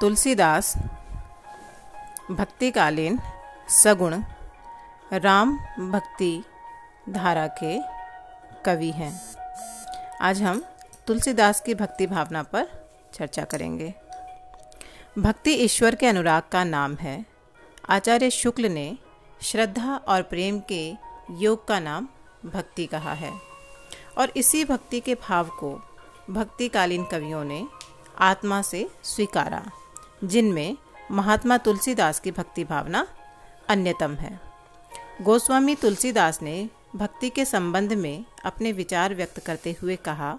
तुलसीदास, भक्तिकालीन सगुण, राम भक्ति धारा के कवि हैं। आज हम तुलसीदास की भक्ति भावना पर चर्चा करेंगे। भक्ति ईश्वर के अनुराग का नाम है। आचार्य शुक्ल ने श्रद्धा और प्रेम के योग का नाम भक्ति कहा है और इसी भक्ति के भाव को भक्तिकालीन कवियों ने आत्मा से स्वीकारा। जिनमें महात्मा तुलसीदास की भक्ति भावना अन्यतम है। गोस्वामी तुलसीदास ने भक्ति के संबंध में अपने विचार व्यक्त करते हुए कहा,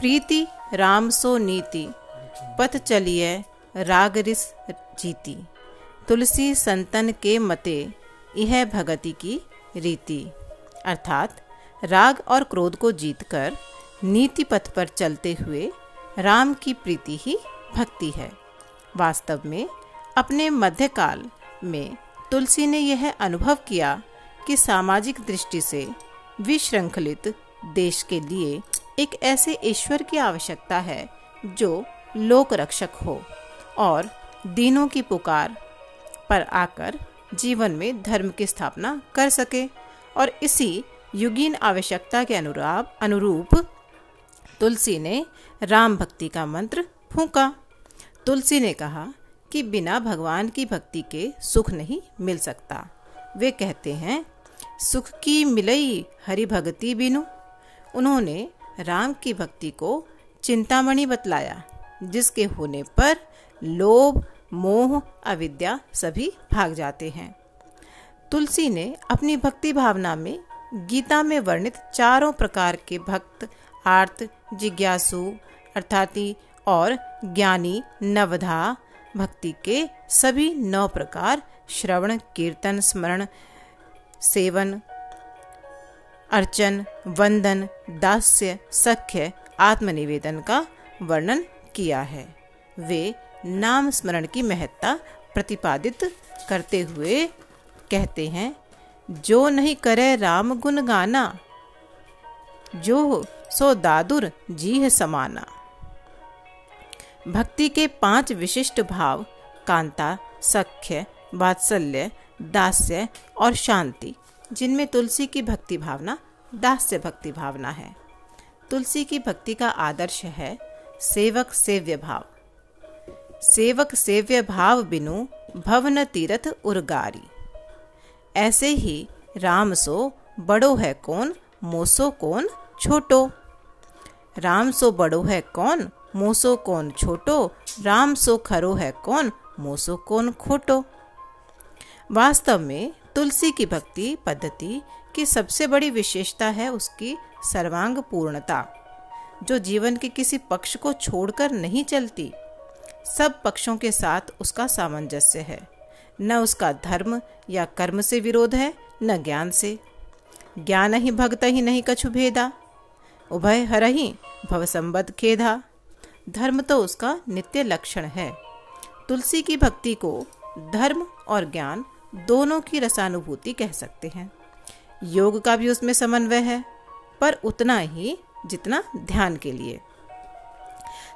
प्रीति राम सो नीति, पथ चलिए राग रिस जीती। तुलसी संतन के मते यह भगति की रीति। अर्थात राग और क्रोध को जीतकर नीति पथ पर चलते हुए राम की प्रीति ही भक्ति है। वास्तव में, अपने मध्यकाल में तुलसी ने यह अनुभव किया कि सामाजिक दृष्टि से विश्रृंखलित देश के लिए एक ऐसे ईश्वर की आवश्यकता है जो लोक रक्षक हो और दीनों की पुकार पर आकर जीवन में धर्म की स्थापना कर सके और इसी युगीन आवश्यकता के अनुराग अनुरूप तुलसी ने राम भक्ति का मंत्र फूका। तुलसी ने कहा कि बिना भगवान की भक्ति के सुख नहीं मिल सकता। वे कहते हैं, सुख की मिलई हरि भक्ति बिनु। उन्होंने राम की भक्ति को चिंतामणि बतलाया, जिसके होने पर लोभ, मोह, अविद्या सभी भाग जाते हैं। तुलसी ने अपनी भक्ति भावना में गीता में वर्णित चारों प्रकार के भक्त, आर्त, जिज्ञासु, अर्थाति और ज्ञानी, नवधा, भक्ति के सभी नौ प्रकार, श्रवण, कीर्तन, स्मरण, सेवन, अर्चन, वंदन, दास्य, सख्य, आत्मनिवेदन का वर्णन किया है। वे नाम स्मरण की महत्ता प्रतिपादित करते हुए कहते हैं, जो नहीं करे राम गुण गाना, जो सो दादुर जीह समाना। भक्ति के पाँच विशिष्ट भाव, कांता, सख्य, वात्सल्य, दास्य और शांति, जिनमें तुलसी की भक्ति भावना, दास्य भक्ति भावना है। तुलसी की भक्ति का आदर्श है सेवक सेव्य भाव। सेवक सेव्य भाव बिनु भवन तीरथ उर्गारी। ऐसे ही राम सो बड़ो है कौन, मोसो कौन, छोटो। राम सो बड़ो है कौन मोसो कौन छोटो? राम सो खरो है कौन? मोसो कौन खोटो? वास्तव में तुलसी की भक्ति पद्धति की सबसे बड़ी विशेषता है उसकी सर्वांग पूर्णता, जो जीवन के किसी पक्ष को छोड़कर नहीं चलती। सब पक्षों के साथ उसका सामंजस्य है। न उसका धर्म या कर्म से विरोध है, न ज्ञान से। ज्ञान ही भक्त ही नहीं कछु भेदा। उभय हर ही भव संबद्ध खेदा धर्म तो उसका नित्य लक्षण है। तुलसी की भक्ति को धर्म और ज्ञान दोनों की रसानुभूति कह सकते हैं। योग का भी उसमें समन्वय है, पर उतना ही जितना ध्यान के लिए।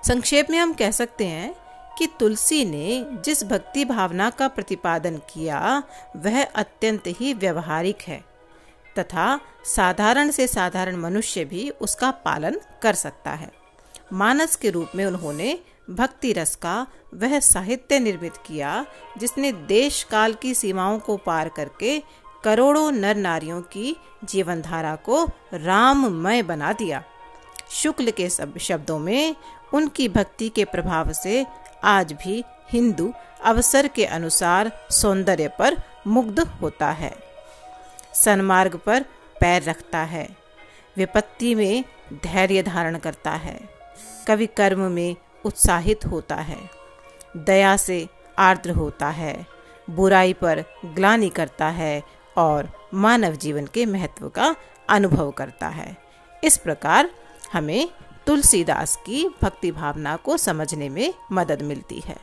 संक्षेप में हम कह सकते हैं कि तुलसी ने जिस भक्ति भावना का प्रतिपादन किया, वह अत्यंत ही व्यवहारिक है, तथा साधारण से साधारण मनुष्य भी उसका पालन कर सकता है। मानस के रूप में उन्होंने भक्ति रस का वह साहित्य निर्मित किया, जिसने देश काल की सीमाओं को पार करके करोड़ों नर नारियों की जीवन धारा को राममय बना दिया। शुक्ल के सब शब्दों में उनकी भक्ति के प्रभाव से आज भी हिंदू अवसर के अनुसार सौंदर्य पर मुग्ध होता है। सन्मार्ग पर पैर रखता है। विपत्ति में धैर्य धारण करता है। कवि कर्म में उत्साहित होता है। दया से आर्द्र होता है, बुराई पर ग्लानी करता है और मानव जीवन के महत्व का अनुभव करता है। इस प्रकार हमें तुलसीदास की भक्ति भावना को समझने में मदद मिलती है।